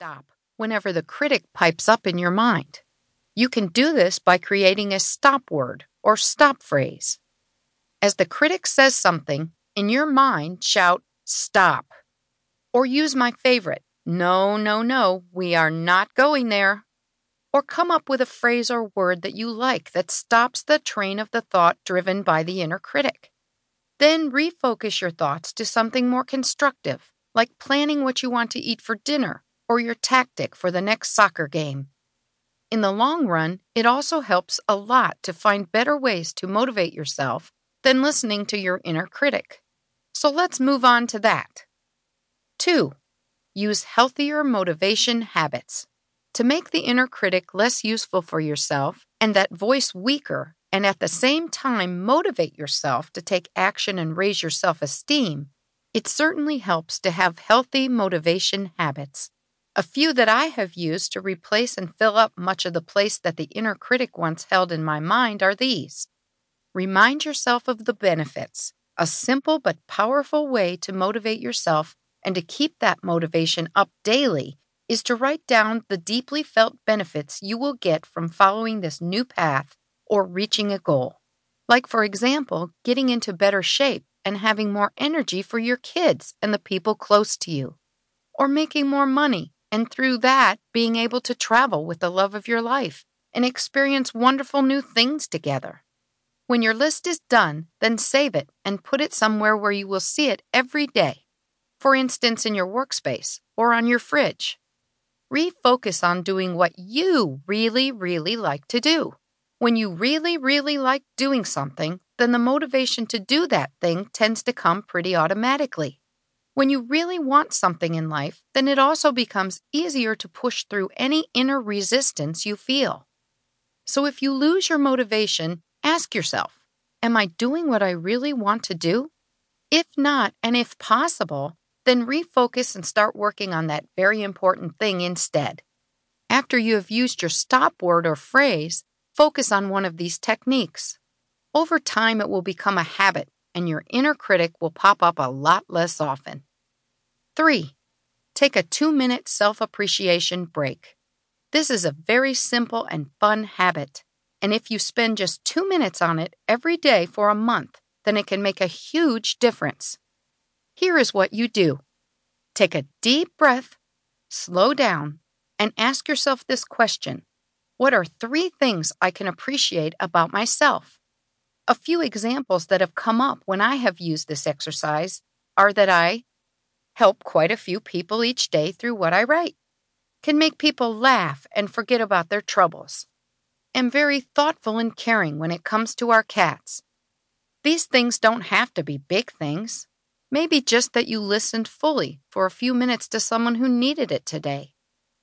stop whenever the critic pipes up in your mind. You can do this by creating a stop word or stop phrase. As the critic says something, in your mind shout, Stop. Or use my favorite, No, no, no, we are not going there. Or come up with a phrase or word that you like that stops the train of the thought driven by the inner critic. Then refocus your thoughts to something more constructive, like planning what you want to eat for dinner or your tactic for the next soccer game. In the long run, it also helps a lot to find better ways to motivate yourself than listening to your inner critic. So let's move on to that. 2. Use healthier motivation habits. To make the inner critic less useful for yourself and that voice weaker, and at the same time motivate yourself to take action and raise your self esteem, it certainly helps to have healthy motivation habits. A few that I have used to replace and fill up much of the place that the inner critic once held in my mind are these. Remind yourself of the benefits, a simple but powerful way to motivate yourself and to keep that motivation up daily is to write down the deeply felt benefits you will get from following this new path or reaching a goal. Like, for example, getting into better shape and having more energy for your kids and the people close to you, or making more money and through that being able to travel with the love of your life and experience wonderful new things together. When your list is done, then save it and put it somewhere where you will see it every day. For instance, in your workspace or on your fridge. Refocus on doing what you really, really like to do. When you really, really like doing something, then the motivation to do that thing tends to come pretty automatically. When you really want something in life, then it also becomes easier to push through any inner resistance you feel. So if you lose your motivation, Ask yourself Am I doing what I really want to do? If not, and if possible, then refocus and start working on that very important thing instead. After you have used your stop word or phrase, focus on one of these techniques. Over time, it will become a habit, and your inner critic will pop up a lot less often. 3. Take a two minute self appreciation break. This is a very simple and fun habit. And if you spend just two minutes on it every day for a month, then it can make a huge difference. Here is what you do take a deep breath, slow down, and ask yourself this question What are three things I can appreciate about myself? A few examples that have come up when I have used this exercise are that I help quite a few people each day through what I write, can make people laugh and forget about their troubles am very thoughtful and caring when it comes to our cats. These things don't have to be big things. Maybe just that you listened fully for a few minutes to someone who needed it today.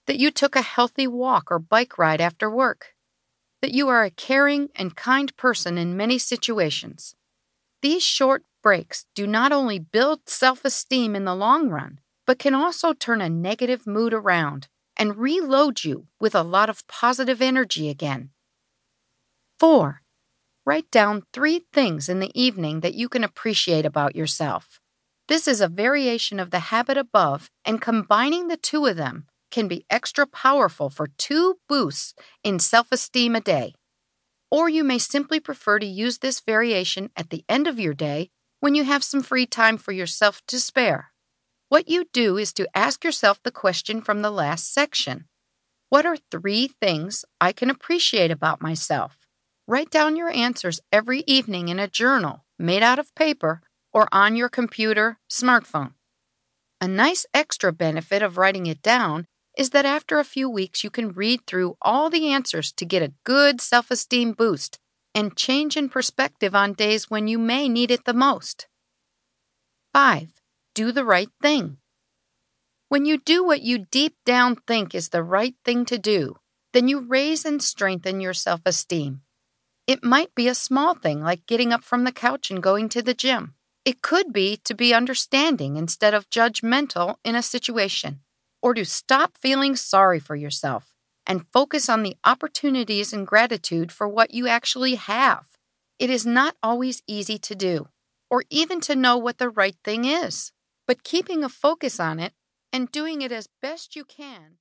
That you took a healthy walk or bike ride after work. That you are a caring and kind person in many situations. These short breaks do not only build self esteem in the long run, but can also turn a negative mood around and reload you with a lot of positive energy again. 4. Write down three things in the evening that you can appreciate about yourself. This is a variation of the habit above, and combining the two of them can be extra powerful for two boosts in self esteem a day. Or you may simply prefer to use this variation at the end of your day when you have some free time for yourself to spare. What you do is to ask yourself the question from the last section What are three things I can appreciate about myself? Write down your answers every evening in a journal made out of paper or on your computer, smartphone. A nice extra benefit of writing it down is that after a few weeks you can read through all the answers to get a good self esteem boost and change in perspective on days when you may need it the most. 5. Do the right thing. When you do what you deep down think is the right thing to do, then you raise and strengthen your self esteem. It might be a small thing like getting up from the couch and going to the gym. It could be to be understanding instead of judgmental in a situation, or to stop feeling sorry for yourself and focus on the opportunities and gratitude for what you actually have. It is not always easy to do, or even to know what the right thing is, but keeping a focus on it and doing it as best you can